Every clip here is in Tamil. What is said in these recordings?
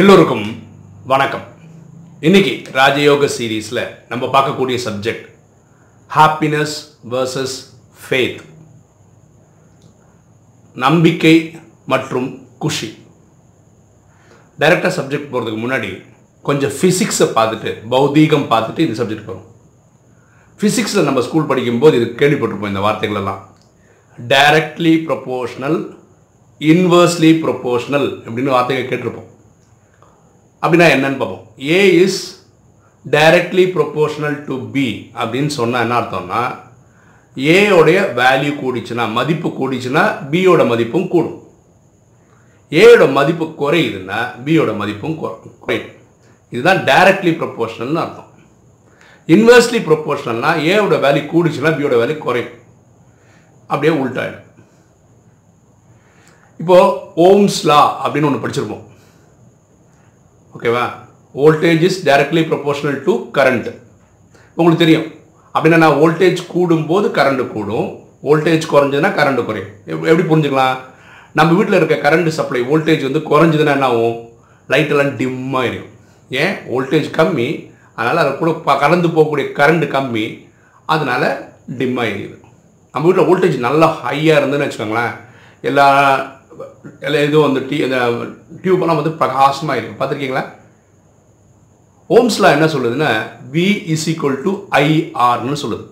எல்லோருக்கும் வணக்கம். இன்னைக்கு ராஜயோக சீரீஸில் நம்ம பார்க்கக்கூடிய சப்ஜெக்ட் ஹாப்பினஸ் வர்சஸ் ஃபேத் நம்பிக்கை மற்றும் குஷி. டைரக்டாக சப்ஜெக்ட் போகிறதுக்கு முன்னாடி கொஞ்சம் ஃபிசிக்ஸை பார்த்துட்டு பௌதீகம் பார்த்துட்டு இந்த சப்ஜெக்ட் வரும் ஃபிசிக்ஸில் நம்ம ஸ்கூல் படிக்கும்போது இது கேள்விப்பட்டிருப்போம் இந்த வார்த்தைகளெல்லாம். டைரக்ட்லி ப்ரொபோஷனல் இன்வர்ஸ்லி ப்ரொபோஷனல் அப்படின்னு வார்த்தைகள் கேட்டிருப்போம். அப்படின்னா என்னன்னு பார்ப்போம். A is directly proportional to B அப்படின்னு சொன்னால் என்ன அர்த்தம்னா ஏயோடைய வேல்யூ கூடிச்சுன்னா மதிப்பு கூடிச்சுன்னா பியோட மதிப்பும் கூடும். ஏயோட மதிப்பு குறையுதுன்னா பியோட மதிப்பும் குறை- குறையும். இதுதான் டைரக்ட்லி ப்ரொபோஷனல்னு அர்த்தம். இன்வெர்ஸ்லி ப்ரொப்போர்ஷனல்னா ஏயோட வேல்யூ கூடிச்சுன்னா பியோட வேல்யூ குறையும். அப்படியே உள்டாயிடும். இப்போது ஓம்ஸ்லா அப்படின்னு ஒன்று படிச்சிருப்போம். ஓகேவா? Voltage is directly proportional to current உங்களுக்கு தெரியும். அப்படின்னா நான் வோல்டேஜ் கூடும்போது கரண்ட் கூடும். வோல்டேஜ் குறைஞ்சதுன்னா கரண்ட் குறையும். எப்படி புரிஞ்சுக்கலாம்? நம்ம வீட்டில் இருக்க கரண்ட் சப்ளை வோல்டேஜ் வந்து குறைஞ்சதுன்னா என்ன ஆகும்? லைட்டெல்லாம் டிம்மாக எரியும். ஏன்? வோல்டேஜ் கம்மி. அதனால் அதை கூட கலந்து போகக்கூடிய கரண்ட் கம்மி. அதனால் டிம்மாக எரியுது. நம்ம வீட்டில் வோல்டேஜ் நல்லா ஹையாக இருந்ததுன்னு வச்சுக்கோங்களேன். எல்லா எல்லா இதுவும் வந்து டி இந்த டியூப்லாம் வந்து பிரகாசமாக இருக்கும் பார்த்துருக்கீங்களா? ஓம்ஸ்லா என்ன சொல்லுதுன்னா வி இஸ் ஈக்குவல் டு ஐஆர்னு சொல்லுது.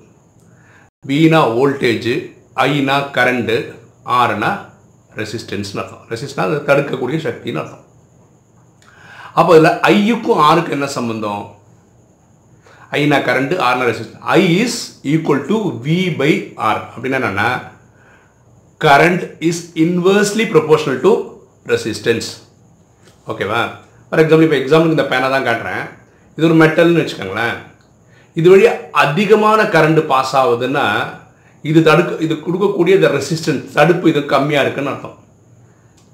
வினா வோல்டேஜ் ஐனா கரண்ட்டு ஆர்னா ரெசிஸ்டன்ஸ்னு அர்த்தம். ரெசிஸ்டன்ஸ் அது தடுக்கக்கூடிய சக்தின்னு அர்த்தம். அப்போ இதில் ஐயுக்கும் ஆருக்கும் என்ன சம்பந்தம்? ஐனா current ஆர்னா resistance. I is equal to V by R அப்படின்னா என்னன்னா current is inversely proportional to resistance. ஓகேவா ஃபார் எக்ஸாம்பிள் இப்போ எக்ஸாம்பிள் இந்த பேனை தான் காட்டுறேன். இது ஒரு மெட்டல்னு வச்சுக்கோங்களேன். இது வழி அதிகமான கரண்ட் பாஸ் ஆகுதுன்னா இது தடுக்க இது கொடுக்கக்கூடிய இந்த ரெசிஸ்டன்ஸ் தடுப்பு இது கம்மியாக இருக்குன்னு அர்த்தம்.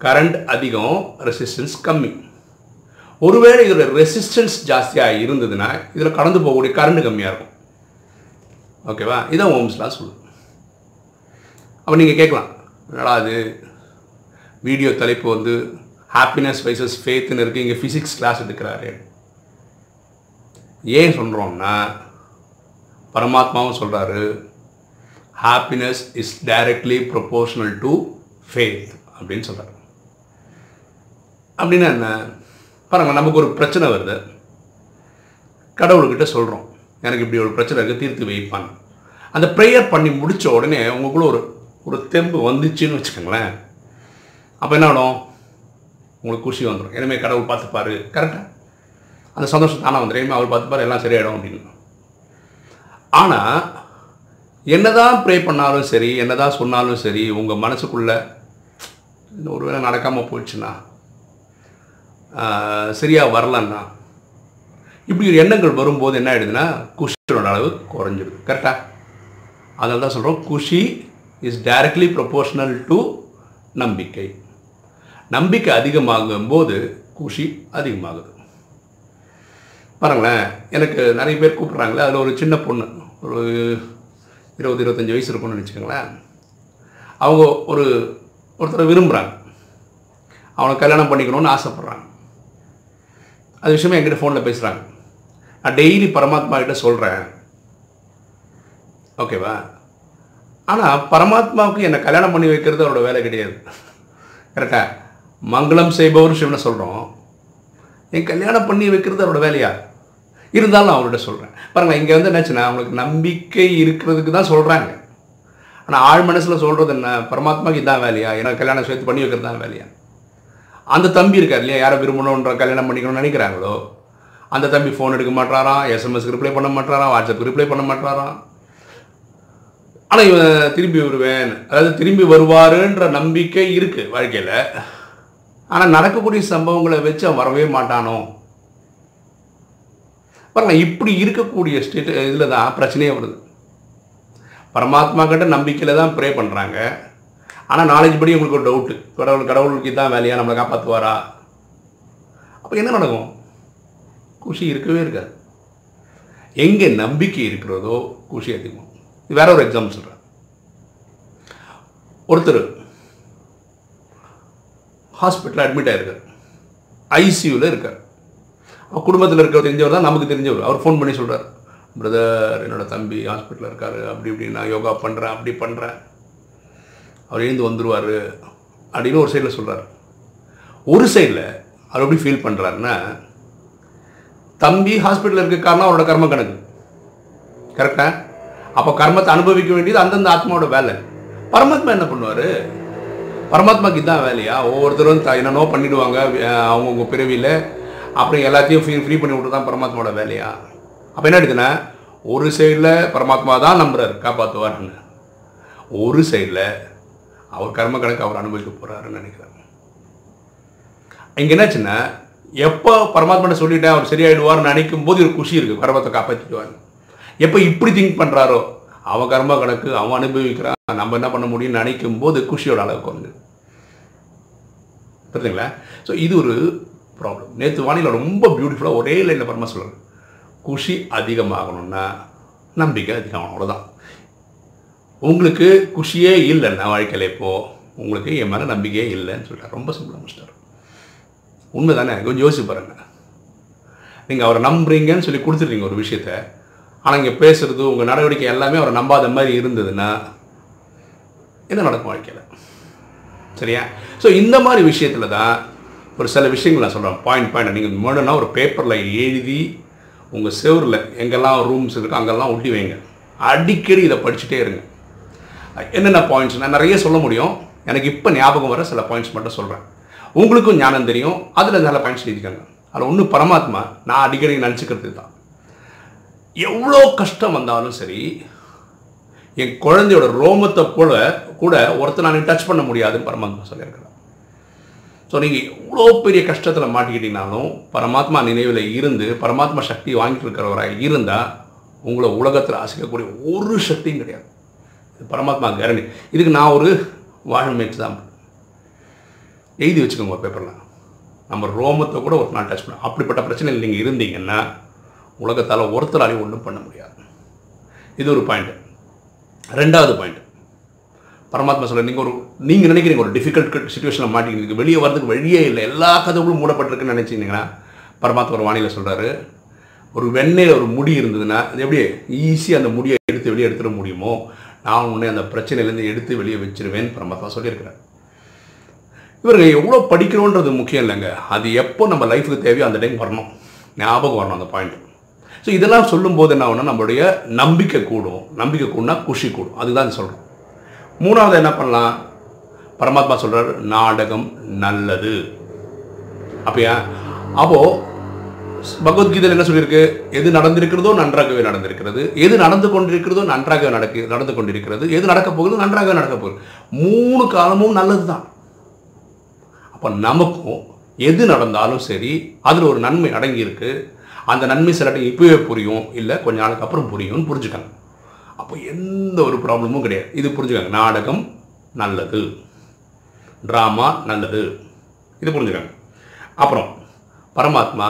கரண்ட் அதிகம் ரெசிஸ்டன்ஸ் கம்மி. ஒருவேளை இதோட ரெசிஸ்டன்ஸ் ஜாஸ்தியாக இருந்ததுன்னா இதில் கடந்து போகக்கூடிய கரண்ட் கம்மியாக இருக்கும். ஓகேவா இதான் ஓம்ஸ்லாம் சொல்லுது. அப்போ நீங்கள் கேட்கலாம். என்னடா அது வீடியோ தலைப்பு வந்து ஹாப்பினஸ் வைசஸ் ஃபேத்துன்னு இருக்குது இங்கே ஃபிசிக்ஸ் கிளாஸ் எடுக்கிறாரு. ஏன் சொல்கிறோம்னா பரமாத்மாவும் சொல்கிறாரு happiness is directly proportional to faith அப்படின்னு சொல்கிறார் அப்படின்னா என்ன? பாருங்க நமக்கு ஒரு பிரச்சனை வருது. கடவுள்கிட்ட சொல்கிறோம் எனக்கு இப்படி ஒரு பிரச்சனை இருக்குது தீர்த்து வைப்பான் அந்த ப்ரேயர் பண்ணி முடிச்ச உடனே உங்களுக்குள்ள ஒரு ஒரு தெம்பு வந்துச்சுன்னு வச்சுக்கோங்களேன். அப்போ என்ன ஆகும் உங்களுக்கு குஷி வந்துடும் இனிமேல் கடவுள் பார்த்துப்பாரு. கரெக்டாக அந்த சந்தோஷம் தானே வந்துடும் இனிமேல் அவர் பார்த்துப்பாரு எல்லாம் சரியாயிடும் அப்படின்னு. ஆனால் என்னதான் ப்ரே பண்ணாலும் சரி என்னதான் சொன்னாலும் சரி உங்கள் மனசுக்குள்ளே இந்த ஒருவேளை நடக்காமல் போயிடுச்சுன்னா சரியாக வரலன்னா இப்படி ஒரு எண்ணங்கள் வரும்போது என்ன ஆகிடுதுன்னா குஷியோட அளவு குறைஞ்சிடுது கரெக்டாக அதனால தான் சொல்கிறோம் khushi is directly proportional to nambikkai. நம்பிக்கை அதிகமாகும் போது குஷி அதிகமாகுது. பாருங்களேன் எனக்கு நிறைய பேர் கூப்பிட்றாங்களே அதில் ஒரு சின்ன பொண்ணு ஒரு இருபது இருபத்தஞ்சி வயசு இருக்கும்னு வச்சுக்கோங்களேன் அவங்க ஒரு ஒருத்தரை விரும்புகிறாங்க அவனை கல்யாணம் பண்ணிக்கணும்னு ஆசைப்பட்றாங்க. அது விஷயமா என்கிட்ட ஃபோனில் பேசுகிறாங்க நான் டெய்லி பரமாத்மா கிட்ட சொல்கிறேன் ஓகேவா ஆனால் பரமாத்மாவுக்கு என்னை கல்யாணம் பண்ணி வைக்கிறது அவரோட வேலை கிடையாது. கரெக்டா? மங்களம் செய்பவர் சிவனை சொல்கிறோம் என் கல்யாணம் பண்ணி வைக்கிறது அவரோட வேலையா? இருந்தாலும் நான் அவர்கிட்ட சொல்கிறேன் பாருங்கள் இங்கே வந்து என்னாச்சுன்னா அவங்களுக்கு நம்பிக்கை இருக்கிறதுக்கு தான் சொல்கிறாங்க ஆனால் ஆழ் மனசில் சொல்கிறது என்ன? பரமாத்மாக்கு இதான் வேலையா? எனக்கு கல்யாணம் சேர்த்து பண்ணி வைக்கிறது தான் வேலையா? அந்த தம்பி இருக்கார் இல்லையா? யாரை விரும்பணுன்ற கல்யாணம் பண்ணிக்கணும்னு நினைக்கிறாங்களோ? அந்த தம்பி ஃபோன் எடுக்க மாட்டாராம் எஸ்எம்எஸ்க்கு ரிப்ளை பண்ண மாட்டாராம் வாட்ஸ்அப்புக்கு ரிப்ளை பண்ண மாட்டாராம் ஆனால் இவன் திரும்பி வருவேன். அதாவது திரும்பி வருவாருன்ற நம்பிக்கை இருக்குது வாழ்க்கையில். ஆனால் நடக்கக்கூடிய சம்பவங்களை வச்சு அவன் வரவே மாட்டானோ? பாருங்க இப்படி இருக்கக்கூடிய ஸ்டேட் இதில் தான் பிரச்சனையே வருது. பரமாத்மா கிட்ட நம்பிக்கையில் தான் ப்ரே பண்ணுறாங்க ஆனால் நாலேஜ் படி உங்களுக்கு ஒரு டவுட்டு கடவுள் கடவுளுக்கு தான் வேலையாக நம்மளை காப்பாற்றுவாரா அப்போ என்ன நடக்கும்? குஷி இருக்கவே இருக்காது. எங்கே நம்பிக்கை இருக்கிறதோ குஷி அதிகம். வேற ஒரு எக்ஸாம்பிள் சொல்கிறேன் ஒருத்தர் ஹாஸ்பிட்டலில் அட்மிட் ஆயிருக்கார். ஐசியூவில் இருக்கார். அவர் குடும்பத்தில் இருக்க தெரிஞ்சவர் தான் நமக்கு தெரிஞ்சவர். அவர் ஃபோன் பண்ணி சொல்கிறார் பிரதர் என்னோட தம்பி ஹாஸ்பிட்டலில் இருக்கார். அப்படி இப்படி நான் யோகா பண்ணுறேன் அப்படி பண்ணுறேன் அவர் எழுந்து வந்துடுவார் அப்படின்னு ஒரு சைடில் சொல்கிறார் ஒரு சைடில் அவர் எப்படி ஃபீல் பண்ணுறாருன்னா தம்பி ஹாஸ்பிட்டலில் இருக்க காரணம் அவரோட கர்ம கணக்கு. கரெக்டாக அப்போ கர்மத்தை அனுபவிக்க வேண்டியது அந்தந்த ஆத்மாவோட வேலை. பரமாத்மா என்ன பண்ணுவார்? பரமாத்மாக்கு இதான் வேலையா? ஒவ்வொருத்தரும் த என்னென்னோ பண்ணிடுவாங்க அவங்கவுங்க பிறவியில். அப்புறம் எல்லாத்தையும் ஃப்ரீ ஃப்ரீ பண்ணி விட்டு தான் பரமாத்மாவோட வேலையா? அப்போ என்ன எடுத்துன்னா ஒரு சைடில் பரமாத்மா தான் நம்புறாரு காப்பாற்றுவார்னு ஒரு சைடில் அவர் கர்ம கணக்கு அவர் அனுபவிக்க போகிறாருன்னு நினைக்கிறேன். இங்கே என்னாச்சுன்னா எப்போ பரமாத்மாட்ட சொல்லிட்டேன் அவர் சரியாயிடுவார்னு நினைக்கும் போது ஒரு குஷி இருக்குது பரமத்தை காப்பாற்றிடுவார்னு எப்போ இப்படி திங்க் பண்ணுறாரோ அவன் கர்ம கணக்கு அவன் அனுபவிக்கிறான் நம்ம என்ன பண்ண முடியும்னு நினைக்கும் போது குஷியோட அளவு குறைஞ்சு புரியுதுங்களா? ஸோ இது ஒரு ப்ராப்ளம் நேற்று வானிலை ரொம்ப பியூட்டிஃபுல்லாக ஒரே லைனில் பரமா சொல்கிறார் குஷி அதிகமாகணும்னா நம்பிக்கை அதிகமாகணும் அவ்வளோதான் உங்களுக்கு குஷியே இல்லைன்னா வாழ்க்கையில் இப்போது உங்களுக்கு என் மேலே நம்பிக்கையே இல்லைன்னு சொல்லிட்டார். ரொம்ப சிம்பிளாக முடிச்சிட்டார். உண்மை தானே கொஞ்சம் யோசிச்சு பாருங்க. நீங்கள் அவரை நம்புறீங்கன்னு சொல்லி கொடுத்துருக்கீங்க ஒரு விஷயத்த. ஆனால் இங்கே பேசுகிறது உங்கள் நடவடிக்கை எல்லாமே அவரை நம்பாத மாதிரி இருந்ததுன்னா என்ன நடக்கும் வாழ்க்கையில்? சரியா? ஸோ இந்த மாதிரி விஷயத்தில் தான் ஒரு சில விஷயங்கள் நான் சொல்கிறேன் பாயிண்ட் பாயிண்ட் நீங்கள் முன்னாடினா ஒரு பேப்பரில் எழுதி உங்கள் செவரில் எங்கெல்லாம் ரூம்ஸ் இருக்கோ அங்கெல்லாம் ஒட்டி வைங்க. அடிக்கடி இதை படிச்சுட்டே இருங்க. என்னென்ன பாயிண்ட்ஸ் நான் நிறைய சொல்ல முடியும். எனக்கு இப்போ ஞாபகம் வர சில பாயிண்ட்ஸ் மட்டும் சொல்கிறேன் உங்களுக்கும் ஞானம் தெரியும். அதில் நல்ல பாயிண்ட்ஸ் எழுதிக்கங்க. அதில் ஒன்று பரமாத்மா நான் அடிக்கடி நினச்சிக்கிறது தான் எவ்வளோ கஷ்டம் வந்தாலும் சரி என் குழந்தையோட ரோமத்தை போல கூட ஒருத்தர் நான் டச் பண்ண முடியாதுன்னு பரமாத்மா சொல்லியிருக்கிறார். ஸோ நீங்கள் எவ்வளோ பெரிய கஷ்டத்தில் மாட்டிக்கிட்டீங்கனாலும் பரமாத்மா நினைவில் இருந்து பரமாத்மா சக்தி வாங்கிட்டு இருக்கிறவராக இருந்தால் உங்களை உலகத்தில் அசைக்கக்கூடிய ஒரு சக்தியும் கிடையாது. இது பரமாத்மா கேரண்டி இதுக்கு நான் ஒரு வாழும் எக்ஸாம்பிள் எழுதி வச்சுக்கோங்க பேப்பரில் நம்ம ரோமத்தை கூட ஒரு நாள் டச் பண்ண அப்படிப்பட்ட பிரச்சனையில் நீங்கள் இருந்தீங்கன்னா உலகத்தால் ஒருத்தராலையும் ஒன்றும் பண்ண முடியாது. இது ஒரு பாயிண்ட் ரெண்டாவது பாயிண்ட் பரமாத்மா சொல்ல நீங்கள் ஒரு நீங்கள் நினைக்கிறீங்க ஒரு டிஃபிகல்ட் சுச்சுவேஷனில் மாட்டிக்கிறீங்க வெளியே வரதுக்கு வழியே இல்லை. எல்லா கதவுகளும் மூடப்பட்டிருக்குன்னு நினச்சிங்கன்னா பரமாத்மா ஒரு வானிலை சொல்கிறாரு ஒரு வெண்ணையில் ஒரு முடி இருந்ததுன்னா அது எப்படி ஈஸியாக அந்த முடியை எடுத்து வெளியே எடுத்துட முடியுமோ நான் உன்னை அந்த பிரச்சனையிலேருந்து எடுத்து வெளியே வச்சிருவேன் பரமாத்மா சொல்லியிருக்கிறேன் இவர்கள் எவ்வளோ படிக்கிறோன்றது முக்கியம் இல்லைங்க. அது எப்போ நம்ம லைஃபுக்கு தேவையோ அந்த டைம் வரணும். ஞாபகம் வரணும் அந்த பாயிண்ட் ஸோ இதெல்லாம் சொல்லும்போது என்ன ஆகும்னா நம்மளுடைய நம்பிக்கை கூடும். நம்பிக்கை கூடனா குஷி கூடும். அதுதான் சொல்கிறோம் மூணாவது என்ன பண்ணலாம்? பரமாத்மா சொல்கிறார் நாடகம் நல்லது. அப்படியா? அப்போது பகவத்கீதையில் என்ன சொல்லியிருக்கு? எது நடந்திருக்கிறதோ நன்றாகவே நடந்திருக்கிறது. எது நடந்து கொண்டிருக்கிறதோ நன்றாகவே நடக்கு நடந்து கொண்டிருக்கிறது. எது நடக்கப் போகுதோ நன்றாகவே நடக்கப் போகுது. மூணு காலமும் நல்லது தான் அப்போ நமக்கும் எது நடந்தாலும் சரி அதில் ஒரு நன்மை அடங்கியிருக்கு. அந்த நன்மை சில டைம் இப்போவே புரியும் இல்லை கொஞ்ச நாளுக்கு அப்புறம் புரியும்னு புரிஞ்சுக்கங்க அப்போ எந்த ஒரு ப்ராப்ளமும் கிடையாது. இது புரிஞ்சுக்கங்க. நாடகம் நல்லது. ட்ராமா நல்லது. இது புரிஞ்சுக்கங்க. அப்புறம் பரமாத்மா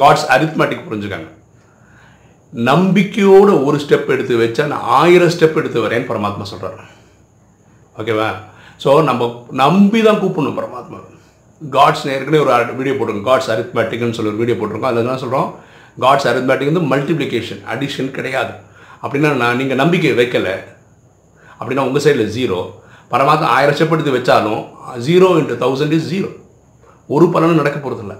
காட்ஸ் அரித்மேட்டிக் புரிஞ்சுக்கங்க. நம்பிக்கையோடு ஒரு ஸ்டெப் எடுத்து வச்சா நான் ஆயிரம் ஸ்டெப் எடுத்து வரேன்னு பரமாத்மா சொல்கிறார் ஓகேவா ஸோ நம்ம நம்பி தான் கூப்பிடணும் பரமாத்மா காட்ஸ் ஏற்கனவே ஒரு வீடியோ போட்டிருக்கோம். காட்ஸ் அரித்மேட்டிக்னு சொல்லி ஒரு வீடியோ போட்டிருக்கோம். அதில் என்ன சொல்கிறோம் காட்ஸ் அரித்மேட்டிக் வந்து மல்டிப்ளிகேஷன் அடிஷன் கிடையாது. அப்படின்னா நான் நீங்கள் நம்பிக்கை வைக்கலை. அப்படின்னா உங்கள் சைடில் ஜீரோ பரமாத்மா ஆயிரம் ஸ்டெப் எடுத்து வச்சாலும் zero into thousand is zero ஒரு பலனும் நடக்க போகிறதில்ல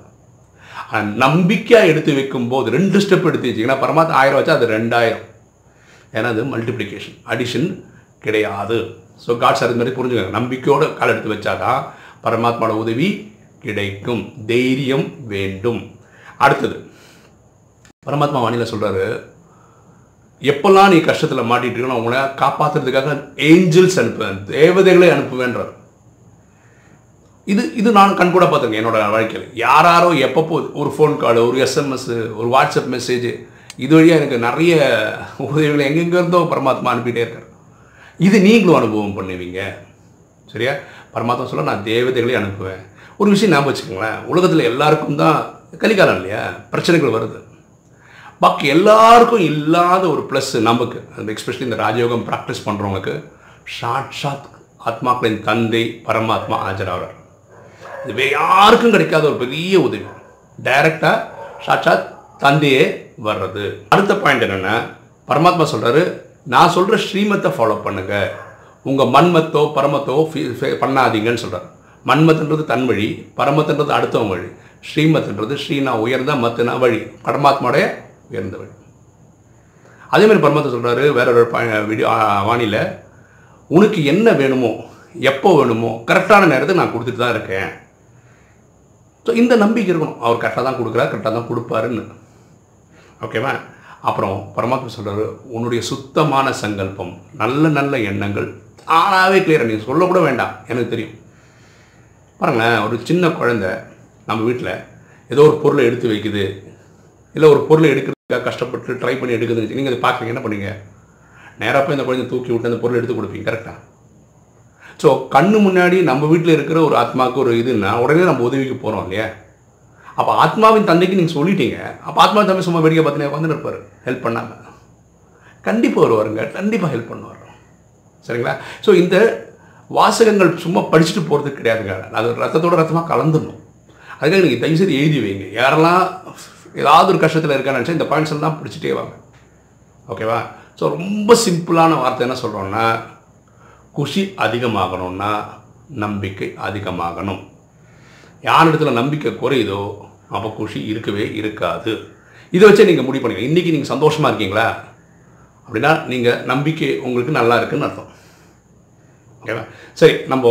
நம்பிக்கையாக எடுத்து வைக்கும்போது ரெண்டு ஸ்டெப் எடுத்து வச்சிங்கன்னா பரமாத்மா ஆயிரம் வச்சா அது ரெண்டாயிரம். ஏன்னா அது மல்டிப்ளிகேஷன் அடிஷன் கிடையாது. ஸோ காட்ஸ் அது மாதிரி புரிஞ்சுக்கோங்க. நம்பிக்கையோட கால் எடுத்து வச்சாதான் பரமாத்மாவோட உதவி கிடைக்கும். தைரியம் வேண்டும். அடுத்தது பரமாத்மா வாணியில் சொல்கிறாரு எப்பெல்லாம் நீ கஷ்டத்தில் மாட்டிட்டு இருக்கணும் அவங்கள காப்பாற்றுறதுக்காக ஏஞ்சல்ஸ் அனுப்புவேன். தேவதைகளை அனுப்புவேன்றார். இது இது நான் கண் கூட பார்த்துருக்கேன் என்னோட வாழ்க்கையில். யாராரோ எப்பப்போ ஒரு ஃபோன் கால் ஒரு எஸ்எம்எஸ் ஒரு வாட்ஸ்அப் மெசேஜ் இது வழியாக எனக்கு நிறைய உதவிகளை எங்கெங்கே இருந்தோ பரமாத்மா அனுப்பிட்டே இருக்கார். இது நீங்களும் அனுபவம் பண்ணுவீங்க. சரியா? பரமாத்மா சொல்ல நான் தேவதைகளை அனுப்புவேன். ஒரு விஷயம் ஞாபகம் வச்சுக்கோங்களேன். உலகத்தில் எல்லாருக்கும் தான் கலிகாலம் இல்லையா? பிரச்சனைகள் வருது. பாக்கி எல்லாருக்கும் இல்லாத ஒரு ப்ளஸ் நமக்கு அந்த எக்ஸ்பெஷலி இந்த ராஜயோகம் ப்ராக்டிஸ் பண்ணுறவங்களுக்கு சாட்சாத் ஆத்மாக்களின் தந்தை பரமாத்மா ஆஜராகிறார் இது வேற யாருக்கும் கிடைக்காத ஒரு பெரிய உதவி. டைரக்டாக சாட்சாத் தந்தையே வர்றது. அடுத்த பாயிண்ட் என்னென்னா பரமாத்மா சொல்கிறாரு நான் சொல்கிற ஸ்ரீமத்தை ஃபாலோ பண்ணுங்கள் உங்கள் மன்மத்தோ பரமத்தோ ஃபே- பண்ணாதீங்கன்னு சொல்கிறார் மன்மத்துன்றது தன் வழி பரமத்துன்றது அடுத்தவன் வழி. ஸ்ரீமத்துன்றது ஸ்ரீனா உயர்ந்த மத்துனா வழி. பரமாத்மாவுடைய உயர்ந்த வழி. அதேமாதிரி பரமாத்மா சொல்கிறாரு வேற ஒரு வாணியில் வீடியோ உனக்கு என்ன வேணுமோ எப்போ வேணுமோ கரெக்டான நேரத்துக்கு நான் கொடுத்துட்டு தான் இருக்கேன். ஸோ இந்த நம்பிக்கை இருக்கணும். அவர் கரெக்டாக தான் கொடுக்குறாரு கரெக்டாக தான் கொடுப்பாருன்னு. ஓகேவா அப்புறம் பரமாத்மா சொல்கிறாரு உன்னுடைய சுத்தமான சங்கல்பம் நல்ல நல்ல எண்ணங்கள் தானாகவே கிளியர் நீங்கள் சொல்லக்கூட வேண்டாம். எனக்கு தெரியும். பாருங்களேன் ஒரு சின்ன குழந்தை நம்ம வீட்டில் ஏதோ ஒரு பொருளை எடுத்து வைக்குது. இல்லை ஒரு பொருளை எடுக்கிறதுக்காக கஷ்டப்பட்டு ட்ரை பண்ணி எடுக்குதுன்னு நீங்கள் அதை பார்க்குறீங்க என்ன பண்ணுங்க? நேராக போய் இந்த குழந்தை தூக்கி விட்டு அந்த பொருளை எடுத்து கொடுப்பீங்க கரெக்டாக ஸோ கண்ணு முன்னாடி நம்ம வீட்டில் இருக்கிற ஒரு ஆத்மாவுக்கு ஒரு இதுன்னா உடனே நம்ம உதவிக்கு போகிறோம் இல்லையா? அப்போ ஆத்மாவின் தந்தைக்கு நீங்கள் சொல்லிட்டீங்க. அப்போ ஆத்மா தம்பி சும்மா வேடிக்கை பார்த்துனே வந்து இருப்பார். ஹெல்ப் பண்ணாமல் கண்டிப்பாக வருவாருங்க. கண்டிப்பாக ஹெல்ப் பண்ணுவார். சரிங்களா? ஸோ இந்த வாசகங்கள் சும்மா படிச்சுட்டு போகிறது கிடையாதுங்க. அது ரத்தத்தோட ரத்தமாக கலந்துடணும். அதுக்காக நீங்கள் தயவுசெய்து எழுதி வைங்க. யாரெல்லாம் ஏதாவது ஒரு கஷ்டத்தில் இருக்கான்னு நினச்சா இந்த பாயிண்ட்ஸ் எல்லாம் பிடிச்சிட்டே வாங்க. ஓகேவா ஸோ ரொம்ப சிம்பிளான வார்த்தை என்ன சொல்கிறோன்னா குஷி அதிகமாகணும்னா நம்பிக்கை அதிகமாகணும். யாரிடத்துல நம்பிக்கை குறையுதோ அப்போ குஷி இருக்கவே இருக்காது. இதை வச்சே நீங்கள் முடிவு பண்ணிக்கலாம் இன்றைக்கி நீங்கள் சந்தோஷமாக இருக்கீங்களா? அப்படின்னா நீங்கள் நம்பிக்கை உங்களுக்கு நல்லா இருக்குன்னு அர்த்தம். ஓகேவா சரி நம்ம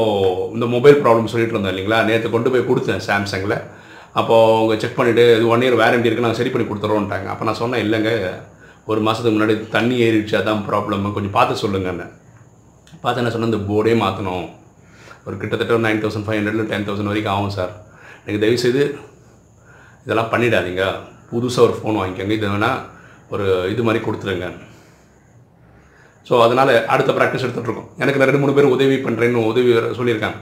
இந்த மொபைல் ப்ராப்ளம் சொல்லிட்டு இருந்தோம் இல்லைங்களா? நேற்று கொண்டு போய் கொடுத்தேன் சாம்சங்கில் அப்போது அவங்க செக் பண்ணிவிட்டு இது ஒன் இயர் வேரண்டி இருக்குது நாங்கள் சரி பண்ணி கொடுத்துறோன்ட்டாங்க அப்போ நான் சொன்னேன் இல்லைங்க ஒரு மாதத்துக்கு முன்னாடி தண்ணி ஏறிடுச்சு அதான் ப்ராப்ளம் கொஞ்சம் பார்த்து சொல்லுங்கன்னு. பார்த்து என்ன சொன்னேன் இந்த போர்டே மாற்றணும் ஒரு கிட்டத்தட்ட ஒரு நைன் தௌசண்ட் ஃபைவ் ஹண்ட்ரட்ல டென் தௌசண்ட் வரைக்கும் ஆகும் சார். எனக்கு தயவுசெய்து இதெல்லாம் பண்ணிடாதீங்க. புதுசாக ஒரு ஃபோன் வாங்கிக்கோங்க. இது வேணால் ஒரு இது மாதிரி கொடுத்துருங்க. ஸோ அதனால் அடுத்த ப்ராக்டிஸ் எடுத்துகிட்டு இருக்கோம் எனக்கு நான் ரெண்டு மூணு பேர் உதவி பண்ணுறேன்னு உதவி சொல்லியிருக்காங்க.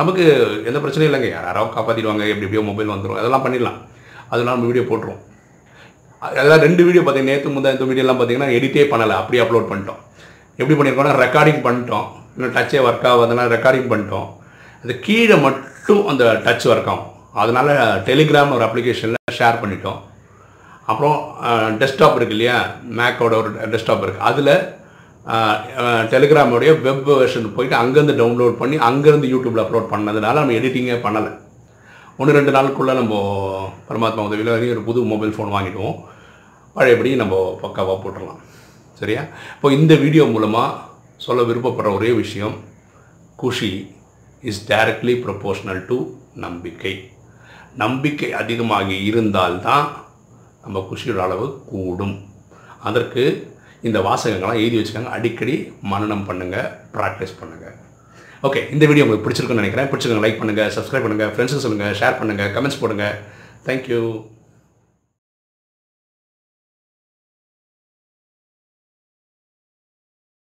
நமக்கு எந்த பிரச்சனையும் இல்லைங்க. யாராவது காப்பாற்றிடுவாங்க எப்படி எப்படியோ மொபைல் வந்துடும் அதெல்லாம் பண்ணிடலாம். அதெல்லாம் நம்ம வீடியோ போட்டுருவோம். அதெல்லாம் ரெண்டு வீடியோ பார்த்தீங்கன்னா நேற்று முந்தா இந்த வீடியோலாம் பார்த்தீங்கன்னா எடிட்டே பண்ணலை. அப்படியே அப்லோட் பண்ணிட்டோம். எப்படி பண்ணியிருக்கோம்னா ரெக்கார்டிங் பண்ணிட்டோம். இன்னும் டச்சே ஒர்க் ஆகாதனால ரெக்கார்டிங் பண்ணிட்டோம். அது கீழே மட்டும் அந்த டச் ஒர்க் ஆகும். அதனால் டெலிகிராம் ஒரு அப்ளிகேஷனில் ஷேர் பண்ணிட்டோம். அப்புறம் டெஸ்க்டாப் இருக்கு இல்லையா? மேக்கோட ஒரு டெஸ்க்டாப் இருக்குது அதில் டெலிகிராமுடைய வெப் வெர்ஷன் போயிட்டு அங்கேருந்து டவுன்லோட் பண்ணி அங்கேருந்து யூடியூப்பில் அப்லோட் பண்ணதுனால நம்ம எடிட்டிங்கே பண்ணலை. ஒன்று ரெண்டு நாளுக்குள்ளே நம்ம பரமாத்மா உதவியில் ஒரு புது மொபைல் ஃபோன் வாங்கிடுவோம். பழையபடி நம்ம பக்காவாக போட்டுடலாம். சரியா? இப்போ இந்த வீடியோ மூலமாக சொல்ல விருப்பப்படுற ஒரே விஷயம் khushi is directly proportional to nambikkai. நம்பிக்கை அதிகமாகி இருந்தால்தான் நம்ம குஷியோட அளவு கூடும். அதற்கு இந்த வாசகங்கள்லாம் எழுதி வச்சுக்கோங்க அடிக்கடி மனனம் பண்ணுங்கள் ப்ராக்டிஸ் பண்ணுங்கள் ஓகே இந்த வீடியோ உங்களுக்கு பிடிச்சிருக்குன்னு நினைக்கிறேன். பிடிச்சிருக்கோங்க லைக் பண்ணுங்கள் சப்ஸ்கிரைப் பண்ணுங்கள் ஃப்ரெண்ட்ஸுக்கு சொல்லுங்கள் ஷேர் பண்ணுங்கள் கமெண்ட்ஸ் போடுங்கள் தேங்க்யூ